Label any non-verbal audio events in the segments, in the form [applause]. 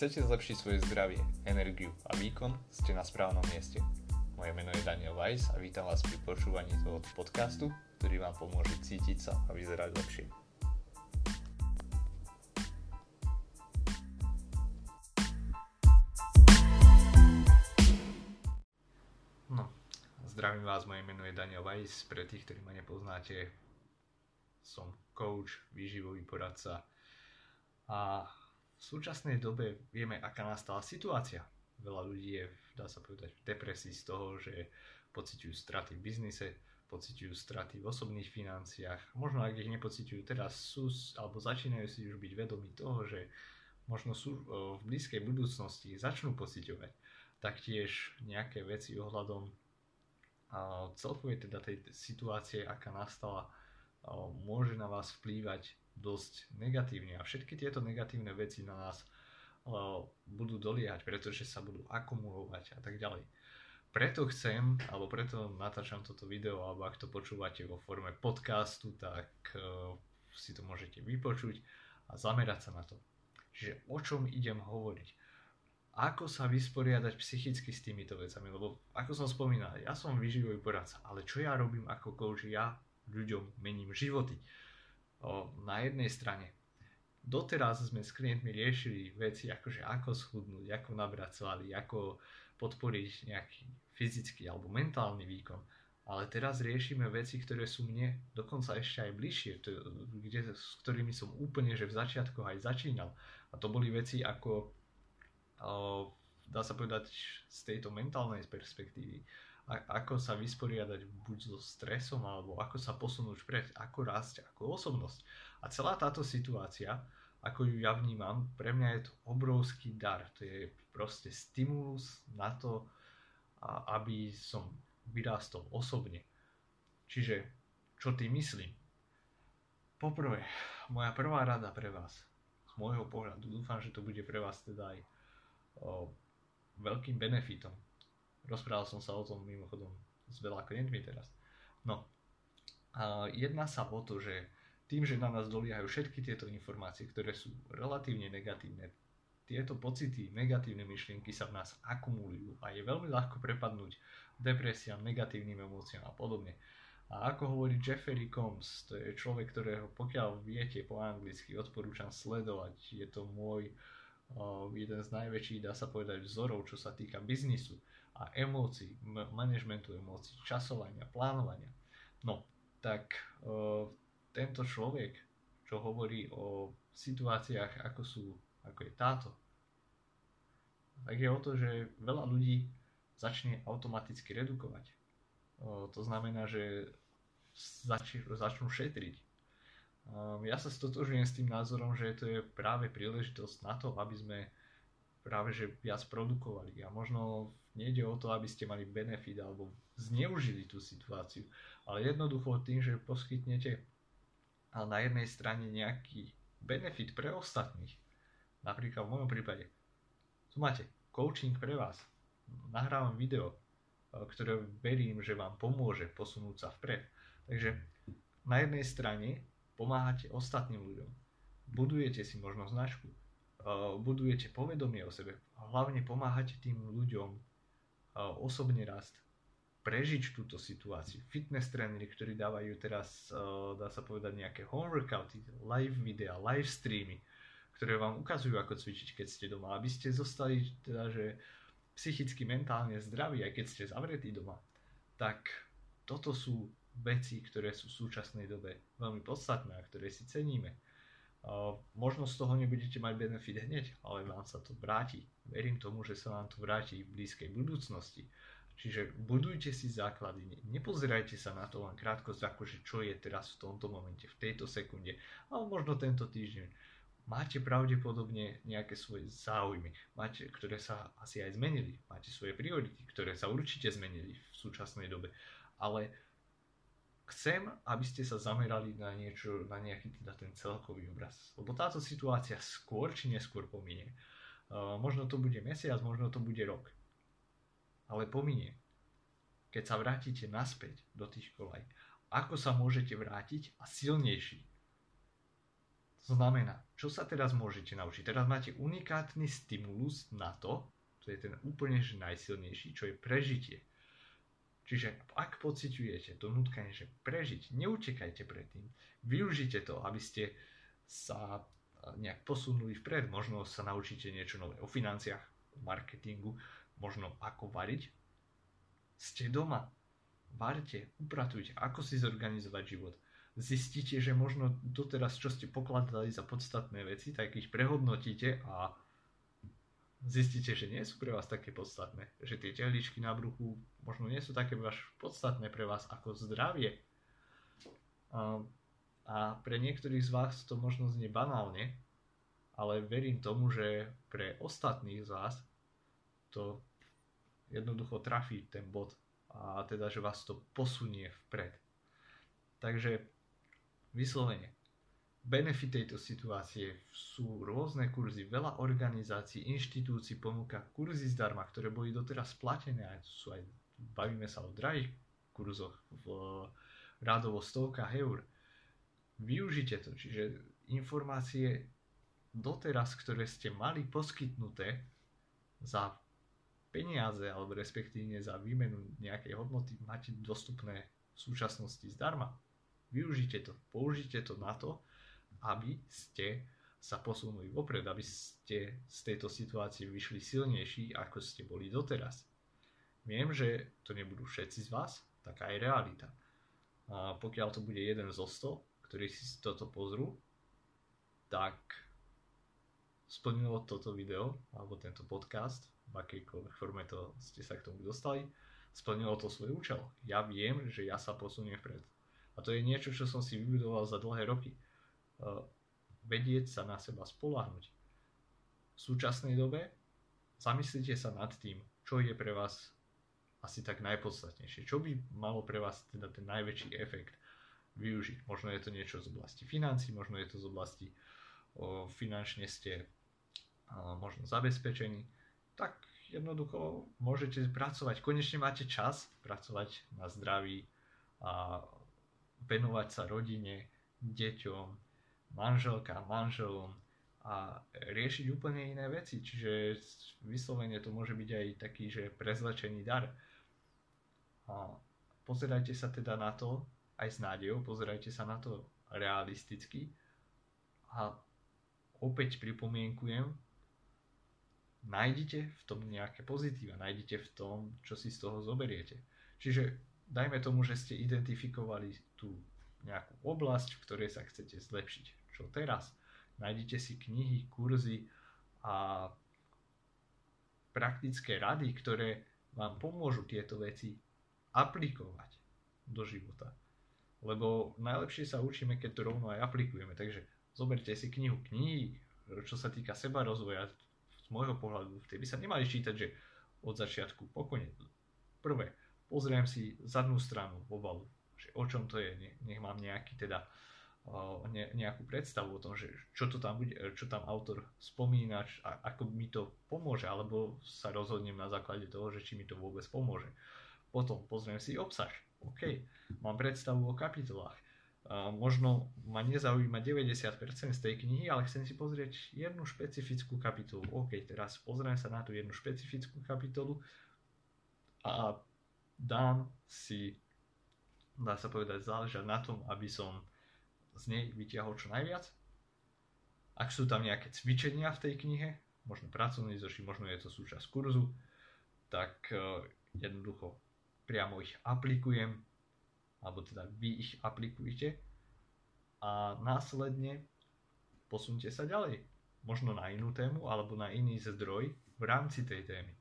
Chcete zlepšiť svoje zdravie, energiu a výkon? Ste na správnom mieste. Moje meno je Daniel Weiss a vítam vás pri počúvaní tohoto podcastu, ktorý vám pomôže cítiť sa a vyzerať lepšie. No, zdravím vás, moje meno je Daniel Weiss. Pre tých, ktorí ma nepoznáte, som coach, výživový poradca a v súčasnej dobe vieme, aká nastala situácia. Veľa ľudí je, dá sa povedať, v depresii z toho, že pociťujú straty v biznise, pociťujú straty v osobných financiách. Možno ak ich nepociťujú teraz, sú alebo začínajú si už byť vedomí toho, že možno sú v blízkej budúcnosti začnú pociťovať taktiež nejaké veci ohľadom celkovej teda tej situácie, aká nastala, môže na vás vplývať dosť negatívne a všetky tieto negatívne veci na nás uh, budú doliehať, pretože sa budú akumulovať a tak ďalej. Preto chcem, alebo preto natáčam toto video, alebo ak to počúvate vo forme podcastu, tak uh, si to môžete vypočuť a zamerať sa na to. Čiže o čom idem hovoriť? Ako sa vysporiadať psychicky s týmito vecami? Lebo ako som spomínal, ja som výživový poradca, ale čo ja robím ako coach? Ja ľuďom mením životy o, na jednej strane doteraz sme s klientmi riešili veci akože ako schudnúť, ako nabrať svaly, ako podporiť nejaký fyzický alebo mentálny výkon. Ale teraz riešime veci, ktoré sú mne dokonca ešte aj bližšie, to, kde, s ktorými som úplne že v začiatku aj začínal. A to boli veci ako, dá sa povedať, z tejto mentálnej perspektívy ako sa vysporiadať buď so stresom, alebo ako sa posunúť vpred, ako rásť ako osobnosť. A celá táto situácia, ako ju ja vnímam, pre mňa je to obrovský dar. To je proste stimulus na to, aby som vyrástol osobne. Čiže, čo tým myslím? Poprvé, moja prvá rada pre vás, z môjho pohľadu, dúfam, že to bude pre vás teda aj o, veľkým benefitom, Rozprával som sa o tom mimochodom s veľa klientmi teraz. No, a jedná sa o to, že tým, že na nás doliehajú všetky tieto informácie, ktoré sú relatívne negatívne, tieto pocity, negatívne myšlienky sa v nás akumulujú a je veľmi ľahko prepadnúť depresiám, negatívnym emóciám a podobne. A ako hovorí Jeffrey Combs, to je človek, ktorého pokiaľ viete po anglicky, odporúčam sledovať. Je to môj uh, jeden z najväčších, dá sa povedať, vzorov, čo sa týka biznisu a emócií, manažmentu emócií, časovania, plánovania. No, tak e, tento človek, čo hovorí o situáciách, ako sú, ako je táto, tak je o to, že veľa ľudí začne automaticky redukovať. E, to znamená, že zač- začnú šetriť. E, ja sa stotožujem s tým názorom, že to je práve príležitosť na to, aby sme práve že viac produkovali a možno nejde o to, aby ste mali benefit alebo zneužili tú situáciu, ale jednoducho tým, že poskytnete na jednej strane nejaký benefit pre ostatných. Napríklad v mojom prípade. Tu máte coaching pre vás. Nahrávam video, e, ktoré verím, že vám pomôže posunúť sa vpred. Takže na jednej strane pomáhate ostatným ľuďom. Budujete si možno značku. E, budujete povedomie o sebe. Hlavne pomáhate tým ľuďom osobný rast, prežiť túto situáciu. Fitness tréneri, ktorí dávajú teraz, dá sa povedať, nejaké home workouty, live videa, live streamy, ktoré vám ukazujú, ako cvičiť, keď ste doma, aby ste zostali teda, že psychicky, mentálne zdraví, aj keď ste zavretí doma. Tak toto sú veci, ktoré sú v súčasnej dobe veľmi podstatné a ktoré si ceníme. Možno z toho nebudete mať benefit hneď, ale vám sa to vráti. Verím tomu, že sa vám to vráti v blízkej budúcnosti. Čiže budujte si základy, nepozerajte sa na to len krátko, akože čo je teraz v tomto momente, v tejto sekunde, alebo možno tento týždeň. Máte pravdepodobne nejaké svoje záujmy, máte, ktoré sa asi aj zmenili, máte svoje priority, ktoré sa určite zmenili v súčasnej dobe, ale chcem, aby ste sa zamerali na niečo, na nejaký teda ten celkový obraz. Lebo táto situácia skôr či neskôr pominie. Uh, možno to bude mesiac, možno to bude rok. Ale pominie. Keď sa vrátite naspäť do tých kolaj, ako sa môžete vrátiť a silnejší. To znamená, čo sa teraz môžete naučiť? Teraz máte unikátny stimulus na to, to je ten úplne najsilnejší, čo je prežitie. Čiže ak pociťujete to nutkanie, že prežiť, neutekajte pred tým. Využite to, aby ste sa nejak posunuli vpred. Možno sa naučíte niečo nové o financiách, o marketingu, možno ako variť. Ste doma, varte, upratujte, ako si zorganizovať život. Zistíte, že možno doteraz, čo ste pokladali za podstatné veci, tak ich prehodnotíte a zistíte, že nie sú pre vás také podstatné. Že tie tehličky na bruchu možno nie sú také až podstatné pre vás ako zdravie. A, a pre niektorých z vás to možno znie banálne, ale verím tomu, že pre ostatných z vás to jednoducho trafí ten bod a teda, že vás to posunie vpred. Takže vyslovene Benefit tejto situácie sú rôzne kurzy, veľa organizácií, inštitúcií ponúka kurzy zdarma, ktoré boli doteraz platené a sú aj, bavíme sa o drahých kurzoch v rádovo stovkách eur. Využite to, čiže informácie doteraz, ktoré ste mali poskytnuté za peniaze alebo respektíve za výmenu nejakej hodnoty máte dostupné v súčasnosti zdarma. Využite to, použite to na to, aby ste sa posunuli vopred, aby ste z tejto situácie vyšli silnejší, ako ste boli doteraz. Viem, že to nebudú všetci z vás, taká je realita. A pokiaľ to bude jeden zo 100, ktorí si toto pozrú, tak splnilo toto video, alebo tento podcast, v akejkoľvek forme to ste sa k tomu dostali, splnilo to svoj účel. Ja viem, že ja sa posuniem vpred. A to je niečo, čo som si vybudoval za dlhé roky. Eh, vedieť sa na seba spolahnuť. V súčasnej dobe zamyslite sa nad tým, čo je pre vás asi tak najpodstatnejšie. Čo by malo pre vás teda ten najväčší efekt využiť. Možno je to niečo z oblasti financí, možno je to z oblasti o, finančne ste o, možno zabezpečení. Tak jednoducho môžete pracovať. Konečne máte čas pracovať na zdraví a venovať sa rodine, deťom, manželka, manželom a riešiť úplne iné veci. Čiže vyslovene to môže byť aj taký, že prezlečený dar. A pozerajte sa teda na to aj s nádejou, pozerajte sa na to realisticky a opäť pripomienkujem, nájdite v tom nejaké pozitíva, nájdite v tom, čo si z toho zoberiete. Čiže dajme tomu, že ste identifikovali tú nejakú oblasť, v ktorej sa chcete zlepšiť čo teraz. Nájdete si knihy, kurzy a praktické rady, ktoré vám pomôžu tieto veci aplikovať do života. Lebo najlepšie sa učíme, keď to rovno aj aplikujeme. Takže zoberte si knihu. Knihy, čo sa týka seba rozvoja, z môjho pohľadu, vtedy by sa nemali čítať, že od začiatku po konec. Prvé, pozriem si zadnú stranu obalu, že o čom to je, nech mám nejaký teda ne, nejakú predstavu o tom, že čo, to tam bude, čo tam autor spomína, a, ako mi to pomôže, alebo sa rozhodnem na základe toho, že či mi to vôbec pomôže. Potom pozriem si obsah. OK, mám predstavu o kapitolách. A možno ma nezaujíma 90% z tej knihy, ale chcem si pozrieť jednu špecifickú kapitolu. OK, teraz pozriem sa na tú jednu špecifickú kapitolu a dám si, dá sa povedať, záležať na tom, aby som z nej vytiahol čo najviac. Ak sú tam nejaké cvičenia v tej knihe, možno pracovný zoši, možno je to súčasť kurzu, tak uh, jednoducho priamo ich aplikujem, alebo teda vy ich aplikujete a následne posunte sa ďalej. Možno na inú tému alebo na iný zdroj v rámci tej témy.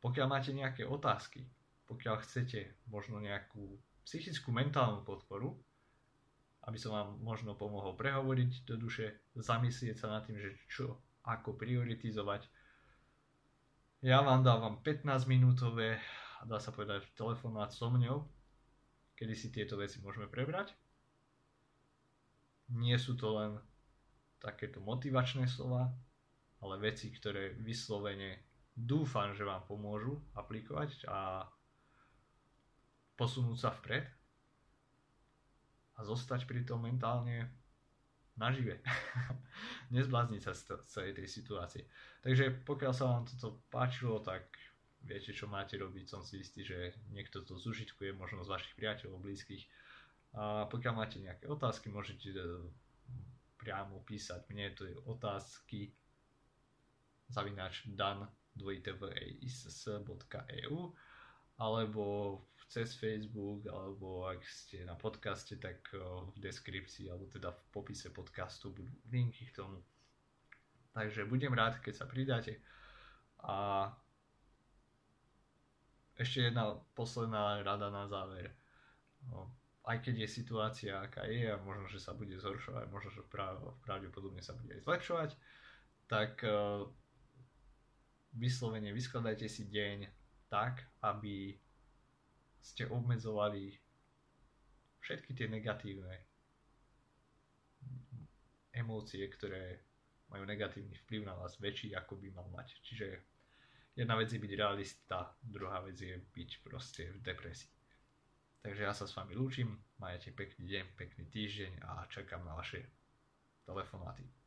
Pokiaľ máte nejaké otázky, pokiaľ chcete možno nejakú psychickú mentálnu podporu, aby som vám možno pomohol prehovoriť do duše, zamyslieť sa nad tým, že čo, ako prioritizovať. Ja vám dávam 15 minútové, dá sa povedať, telefonát so mňou, kedy si tieto veci môžeme prebrať. Nie sú to len takéto motivačné slova, ale veci, ktoré vyslovene dúfam, že vám pomôžu aplikovať a posunúť sa vpred a zostať pri tom mentálne nažive. [laughs] Nezblázniť sa z celej tej situácie. Takže pokiaľ sa vám toto páčilo, tak viete, čo máte robiť. Som si istý, že niekto to zužitkuje, možno z vašich priateľov, blízkych. A pokiaľ máte nejaké otázky, môžete e, priamo písať mne, to je otázky zavináč dan dvojitvass.eu alebo cez Facebook, alebo ak ste na podcaste, tak v deskripcii, alebo teda v popise podcastu budú linky k tomu. Takže budem rád, keď sa pridáte. A ešte jedna posledná rada na záver. Aj keď je situácia aká je a možno, že sa bude zhoršovať, možno, že pravdepodobne sa bude aj zlepšovať, tak vyslovene vyskladajte si deň tak, aby ste obmedzovali všetky tie negatívne emócie, ktoré majú negatívny vplyv na vás väčší, ako by mal mať. Čiže jedna vec je byť realista, druhá vec je byť proste v depresii. Takže ja sa s vami lúčim, majete pekný deň, pekný týždeň a čakám na vaše telefonáty.